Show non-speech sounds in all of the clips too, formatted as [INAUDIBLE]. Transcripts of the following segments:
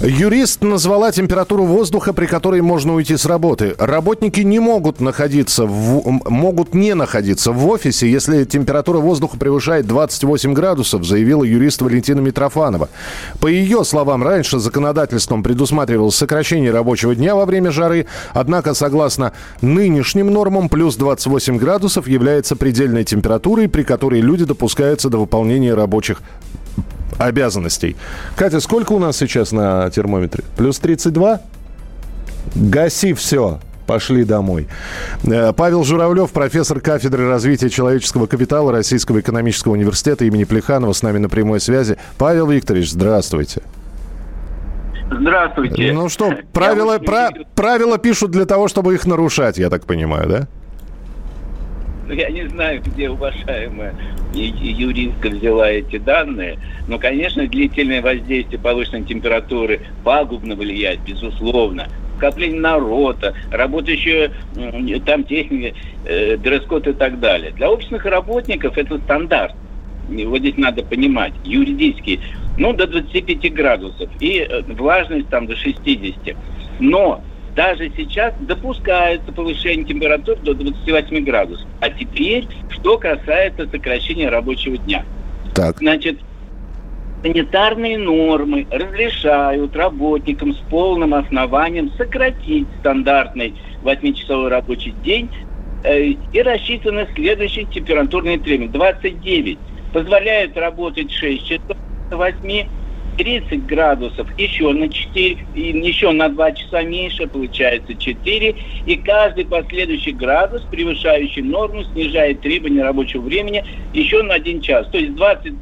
Юрист назвала температуру воздуха, при которой можно уйти с работы. Работники не могут находиться в, могут не находиться в офисе, если температура воздуха превышает 28 градусов, заявила юрист Валентина Митрофанова. По ее словам, раньше законодательством предусматривалось сокращение рабочего дня во время жары, однако, согласно нынешним нормам, плюс 28 градусов является предельной температурой, при которой люди допускаются до выполнения рабочих обязанностей. Катя, сколько у нас сейчас на термометре? Плюс 32? Гаси все. Пошли домой. Э, Павел Журавлев, профессор кафедры развития человеческого капитала Российского экономического университета имени Плеханова, с нами на прямой связи. Павел Викторович, здравствуйте. Здравствуйте. Ну что, правила, удивлен. правила пишут для того, чтобы их нарушать, я так понимаю, да? Ну, Я не знаю, где уважаемая юристка взяла эти данные, но, конечно, длительное воздействие повышенной температуры пагубно влияет, безусловно. Скопление народа, работающая там техника, э, дресс-код и так далее. Для офисных работников это стандарт. Вот здесь надо понимать, юридически, ну, до 25 градусов, и э, влажность там до 60. Но даже сейчас допускается повышение температур до 28 градусов. А теперь, что касается сокращения рабочего дня. Так. Значит, санитарные нормы разрешают работникам с полным основанием сократить стандартный 8-часовой рабочий день э, и рассчитаны следующие температурные требования. 29 позволяют работать 6 часов до 8, 30 градусов еще на 4, и еще на 2 часа меньше, получается 4. И каждый последующий градус, превышающий норму, снижает требования рабочего времени еще на 1 час. То есть 20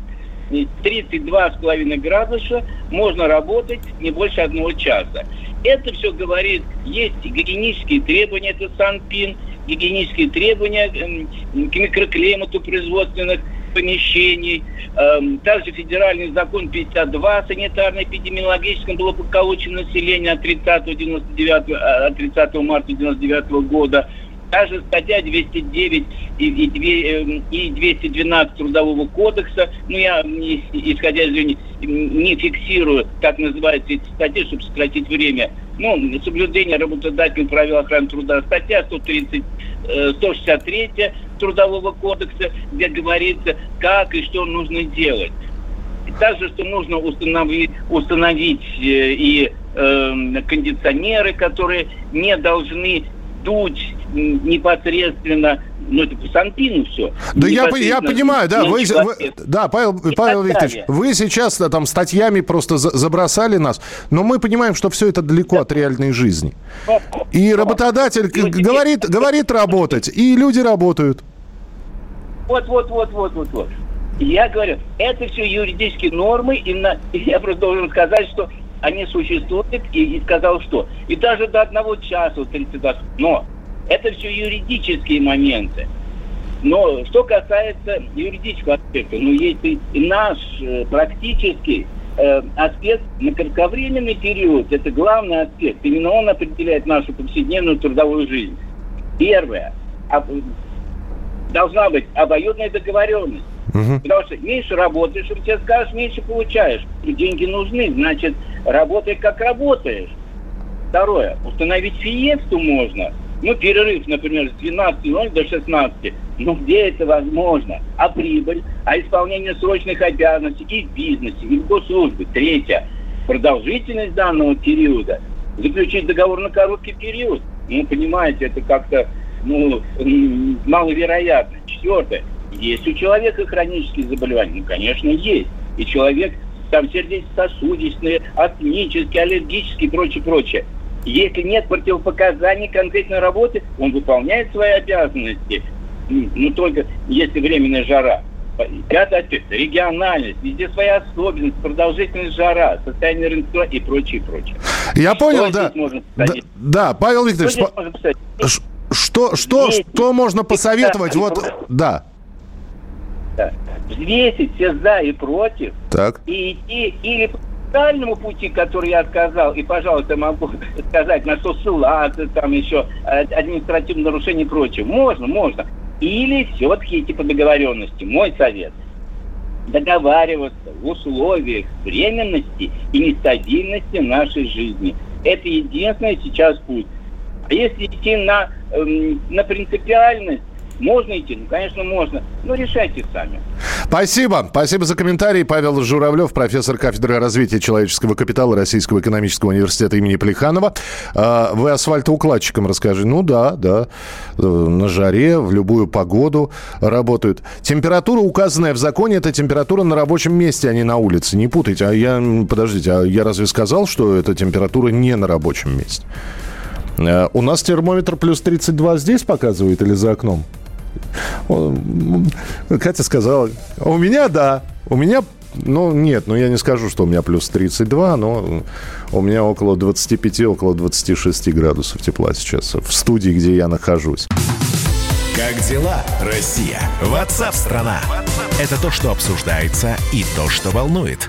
32,5 градуса можно работать не больше одного часа. Это все говорит, есть гигиенические требования, это Санпин, гигиенические требования эм, к микроклимату производственных помещений. Эм, Также федеральный закон 52 санитарно-эпидемиологическом благополучия населения от 30, 99, э, от 30 марта 99 года. Даже статья 209 и, и, эм, и 212 Трудового кодекса, ну я, не- исходя из нее, не фиксирую, как называются эти статьи, чтобы сократить время. Ну, соблюдение работодателем правил охраны труда. Статья 130, э, 163 Трудового кодекса, где говорится, как и что нужно делать. Также, что нужно установить, установить э, и э, кондиционеры, которые не должны дуть непосредственно, ну это по Санпину все. Да я, я понимаю, да, вы, вы- да, Павел, И Павел Викторович, вы сейчас да, там статьями просто за- забросали нас, но мы понимаем, что все это далеко от реальной жизни. И работодатель Люди- говорит, говорит работать, и люди работают. Вот, вот, вот, вот, вот, вот. Я говорю, это все юридические нормы, и, на- и я просто должен сказать, что они существуют, и, и сказал, что. И даже до одного часа, вот 32, но это все юридические моменты. Но что касается юридического аспекта, ну есть и наш э, практический э, аспект на кратковременный период, это главный аспект. Именно он определяет нашу повседневную трудовую жизнь. Первое. об- должна быть обоюдная договоренность. Потому что меньше работаешь, им тебе скажешь, меньше получаешь. И деньги нужны, значит, работай как работаешь. Второе. Установить фиесту можно. Ну, перерыв, например, с 12.00 до 16. Ну, где это возможно? А прибыль? А исполнение срочных обязанностей и в бизнесе, и в госслужбе. Третье. Продолжительность данного периода. Заключить договор на короткий период. Ну, понимаете, это как-то ну, маловероятно. Четвертое. Есть у человека хронические заболевания? Ну, конечно, есть. И человек там сердечно-сосудистые, астмические, аллергические и прочее, прочее. Если нет противопоказаний конкретной работы, он выполняет свои обязанности. Ну, только если временная жара. Пятый аспект. Региональность. Везде своя особенность, продолжительность жара, состояние рынка и прочее, прочее. Я понял, здесь да. да. Да, Павел Что Викторович, сказать? ш- Что, что, что можно посоветовать? Вот, да. Взвесить все за и против. Так. И идти или по правильному пути, который я сказал, и, пожалуйста, могу [LAUGHS] сказать, на что ссылаться, там еще административное нарушение и прочее. Можно, можно. Или все-таки идти по договоренности. Мой совет договариваться в условиях временности и нестабильности нашей жизни. Это единственный сейчас путь. А если идти на, эм, на принципиальность, можно идти? Ну, конечно, можно. Но решайте сами. Спасибо. Спасибо за комментарий. Павел Журавлев, профессор кафедры развития человеческого капитала Российского экономического университета имени Плеханова. А, вы асфальтоукладчиком расскажи. Ну да, да. Э, на жаре, в любую погоду работают. Температура, указанная в законе, это температура на рабочем месте, а не на улице. Не путайте. А я, подождите, а я разве сказал, что эта температура не на рабочем месте? Э, у нас термометр плюс 32 здесь показывает или за окном? Катя сказала, у меня да, у меня ну, нет, ну я не скажу, что у меня плюс 32, но у меня около 25, около 26 градусов тепла сейчас в студии, где я нахожусь. Как дела, Россия? Ватсап-страна! Это то, что обсуждается и то, что волнует.